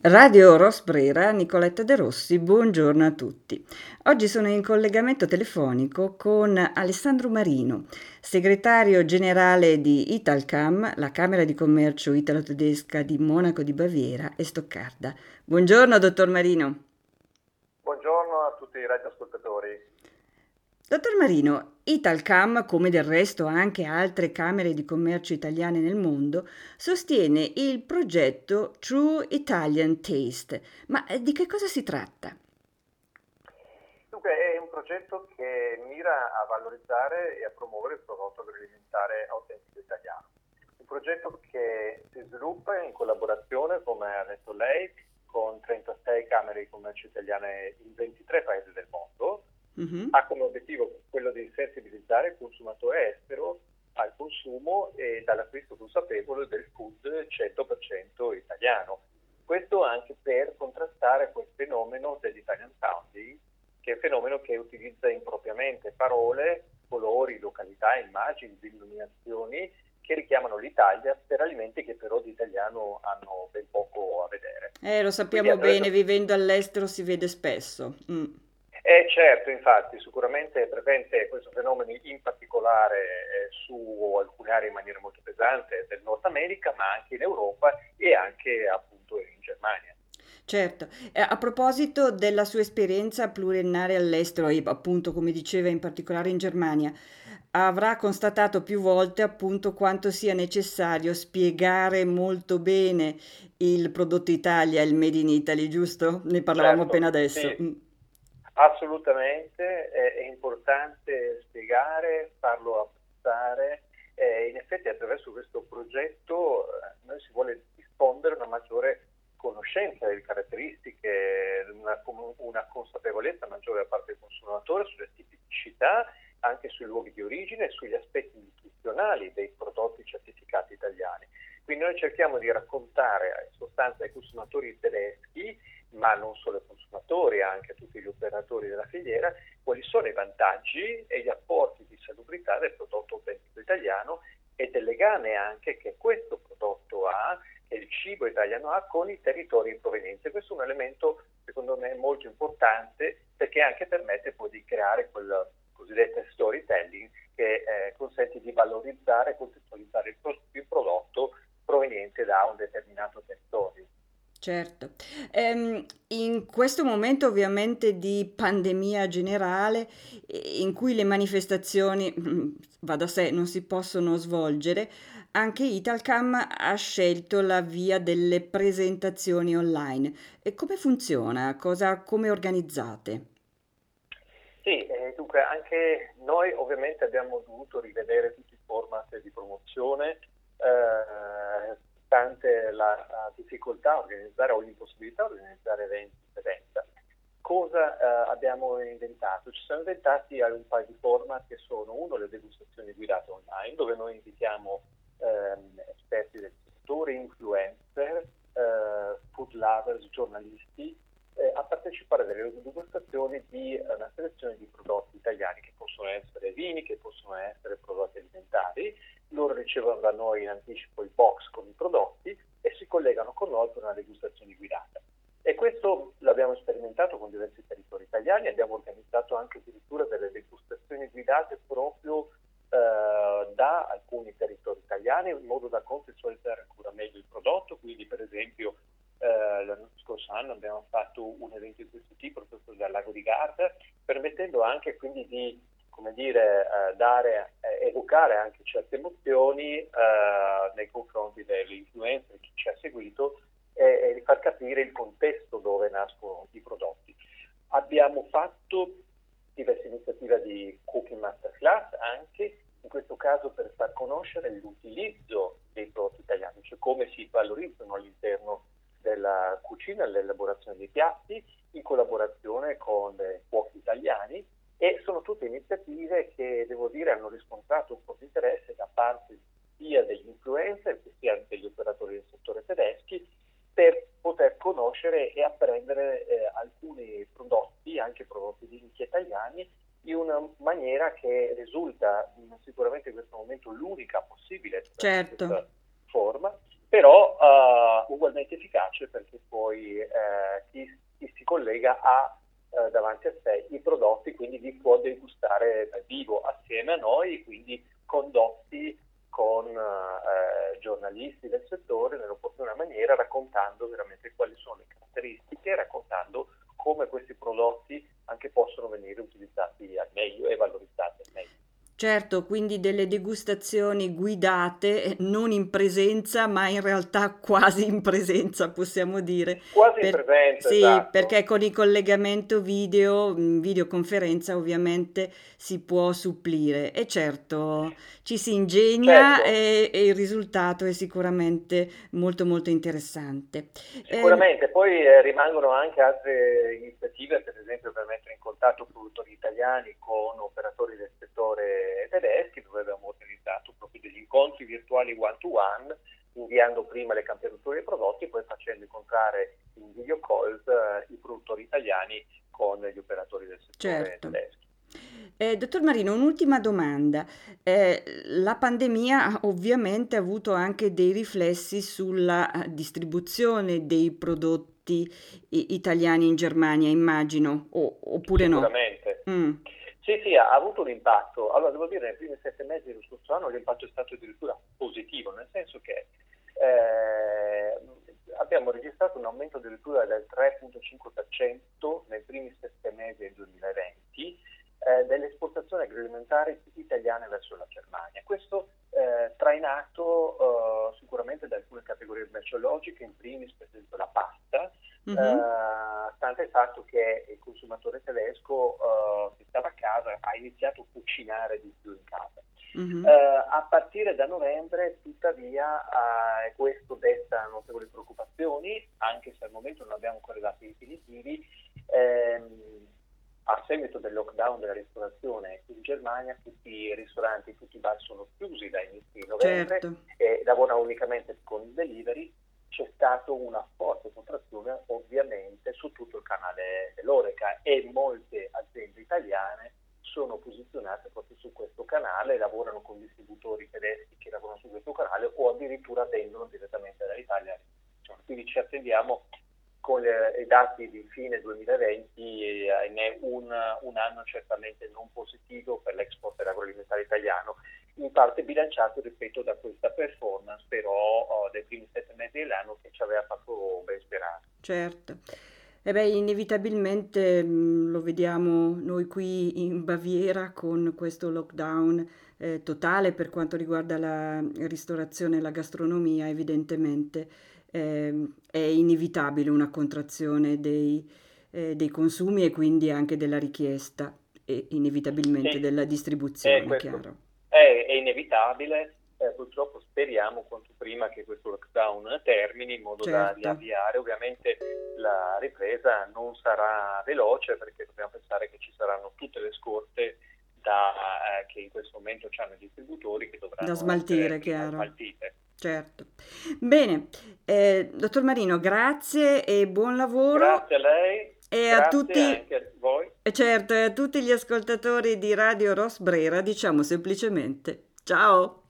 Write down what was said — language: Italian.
Radio Rosbrera, Nicoletta De Rossi, buongiorno a tutti. Oggi sono in collegamento telefonico con Alessandro Marino, segretario generale di Italcam, la Camera di Commercio italo-tedesca di Monaco di Baviera e Stoccarda. Buongiorno, dottor Marino. Buongiorno a tutti i radioascoltatori. Dottor Marino, Italcam, come del resto anche altre camere di commercio italiane nel mondo, sostiene il progetto True Italian Taste. Ma eh, di che cosa si tratta? Dunque, è un progetto che mira a valorizzare e a promuovere il prodotto agroalimentare autentico italiano. Un progetto che si sviluppa in collaborazione, come ha detto lei, con 36 camere di commercio italiane in 23 paesi del mondo uh-huh. ha come obiettivo quello di sensibilizzare il consumatore estero al consumo e dall'acquisto consapevole del food 100% italiano. Questo anche per contrastare quel fenomeno dell'Italian sounding, che è un fenomeno che utilizza impropriamente parole, colori, località, immagini, illuminazioni che richiamano l'Italia per alimenti che però di italiano hanno ben poco a vedere. Eh, lo sappiamo Quindi, bene, attraverso... vivendo all'estero si vede spesso. Mm. Eh, certo, infatti, sicuramente è presente questo fenomeno in particolare eh, su alcune aree in maniera molto pesante del Nord America, ma anche in Europa e anche appunto in Germania. Certo, eh, a proposito della sua esperienza pluriennale all'estero e appunto come diceva in particolare in Germania, avrà constatato più volte appunto quanto sia necessario spiegare molto bene il prodotto Italia, il Made in Italy, giusto? Ne parlavamo certo, appena adesso. Sì. Assolutamente, è, è importante spiegare, farlo apprezzare. In effetti attraverso questo progetto eh, noi si vuole diffondere una maggiore conoscenza delle caratteristiche, una, una, consapevolezza maggiore da parte del consumatore sulle tipicità, anche sui luoghi di origine e sugli aspetti nutrizionali dei prodotti certificati italiani. Quindi noi cerchiamo di raccontare in sostanza ai consumatori tedeschi ma non solo ai consumatori, anche a tutti gli operatori della filiera, quali sono i vantaggi e gli apporti di salubrità del prodotto autentico italiano e del legame anche che questo prodotto ha, che il cibo italiano ha con i territori in provenienza. Questo è un elemento secondo me molto importante perché anche permette poi di creare quel cosiddetto storytelling che eh, consente di valorizzare e contestualizzare il, il prodotto da un determinato territorio. Certo. Ehm, in questo momento ovviamente di pandemia generale, in cui le manifestazioni, mm, va da sé, non si possono svolgere, anche Italcam ha scelto la via delle presentazioni online. E come funziona? Cosa, come organizzate? Sì, eh, dunque anche noi ovviamente abbiamo dovuto rivedere tutti i format di promozione. Eh, nonostante la, la difficoltà a organizzare o l'impossibilità di organizzare eventi in presenza. Cosa eh, abbiamo inventato? Ci siamo inventati un paio di format che sono uno le degustazioni guidate online, dove noi invitiamo ehm, esperti del settore, influencer, eh, food lovers, giornalisti eh, a partecipare alle degustazioni di una selezione di prodotti italiani che possono essere vini, che possono essere prodotti alimentari loro ricevono da noi in anticipo il box con i prodotti e si collegano con noi per una degustazione guidata. E questo l'abbiamo sperimentato con diversi territori italiani, abbiamo organizzato anche addirittura delle degustazioni guidate proprio eh, da alcuni territori italiani in modo da contestualizzare ancora meglio il prodotto, quindi per esempio eh, l'anno scorso anno abbiamo fatto un evento di questo tipo proprio dal lago di Garda, permettendo anche quindi di come dire, eh, dare, eh, educare anche certe emozioni eh, nei confronti dell'influencer, chi ci ha seguito e, di far capire il contesto dove nascono i prodotti. Abbiamo fatto diverse iniziative di Cooking Masterclass anche, in questo caso per far conoscere l'utilizzo dei prodotti italiani, cioè come si valorizzano all'interno della cucina l'elaborazione dei piatti in collaborazione con cuochi italiani e sono tutte iniziative che devo dire hanno riscontrato un po' di interesse da parte sia degli influencer sia degli operatori del settore tedeschi per poter conoscere e apprendere eh, alcuni prodotti, anche prodotti di nicchia italiani, in una maniera che risulta sicuramente in questo momento l'unica possibile certo. forma, però uh, ugualmente efficace perché poi eh, chi, chi, si collega ha eh, davanti a sé i prodotti, quindi li può degustare dal vivo assieme a noi, quindi condotti con eh, giornalisti del settore nell'opportuna maniera, raccontando veramente quali sono le caratteristiche, raccontando come questi prodotti anche possono venire utilizzati al meglio e valorizzati al meglio. Certo, quindi delle degustazioni guidate, eh, non in presenza, ma in realtà quasi in presenza, possiamo dire. Quasi per, in presenza, Sì, esatto. perché con il collegamento video, videoconferenza ovviamente si può supplire. E certo, ci si ingegna certo. e, e, il risultato è sicuramente molto molto interessante. Sicuramente, eh, poi eh, rimangono anche altre iniziative, per esempio per mettere in contatto produttori italiani con operatori del settore tedeschi dove abbiamo organizzato proprio degli incontri virtuali one to one inviando prima le campionature dei prodotti e poi facendo incontrare in video calls eh, i produttori italiani con gli operatori del settore certo. tedeschi. Eh, dottor Marino, un'ultima domanda. Eh, la pandemia ovviamente ha avuto anche dei riflessi sulla eh, distribuzione dei prodotti italiani in Germania, immagino, o, oppure Sicuramente. no? Mm. Sì, sì, ha avuto un impatto. Allora, devo dire, nei primi sette mesi dello scorso anno l'impatto è stato addirittura positivo, nel senso che eh, abbiamo registrato un aumento addirittura del 3,5% nei primi sette mesi del 2020 eh, delle esportazioni agroalimentari italiane verso la Germania. Questo eh, trainato eh, sicuramente da alcune categorie merceologiche, in primis per esempio la pasta, mm-hmm. stante il fatto che il consumatore tedesco uh, che stava a casa ha iniziato a cucinare di più in casa. Mm-hmm. Uh, a partire da novembre, tuttavia, uh, questo desta notevoli preoccupazioni, anche se al momento non abbiamo ancora dati definitivi. Ehm, a seguito del lockdown della ristorazione in Germania, tutti i ristoranti, tutti i bar sono chiusi da inizio di novembre certo. e lavorano unicamente con il delivery c'è stata una forte contrazione ovviamente su tutto il canale dell'Oreca e molte aziende italiane sono posizionate proprio su questo canale, lavorano con distributori tedeschi che lavorano su questo canale o addirittura vendono direttamente dall'Italia. Quindi ci attendiamo con i dati di fine 2020 eh, un, un anno certamente non positivo per l'export dell'agroalimentare italiano in parte bilanciato, ripeto, da questa performance però dell'anno che ci aveva fatto ben sperare. Certo. E beh, inevitabilmente mh, mm, lo vediamo noi qui in Baviera con questo lockdown eh, totale per quanto riguarda la ristorazione e la gastronomia, evidentemente eh, è inevitabile una contrazione dei, eh, dei, consumi e quindi anche della richiesta e inevitabilmente sì. della distribuzione, questo, chiaro è, è inevitabile, eh, purtroppo speriamo quanto prima che questo lockdown termini in modo certo. da riavviare. Ovviamente la ripresa non sarà veloce perché dobbiamo pensare che ci saranno tutte le scorte da, eh, che in questo momento hanno i distributori che dovranno da smaltire, chiaro. Smaltite. Certo. Bene, eh, dottor Marino, grazie e buon lavoro. Grazie a lei. E a tutti, a voi. certo, e a tutti gli ascoltatori di Radio Ross Brera diciamo semplicemente ciao.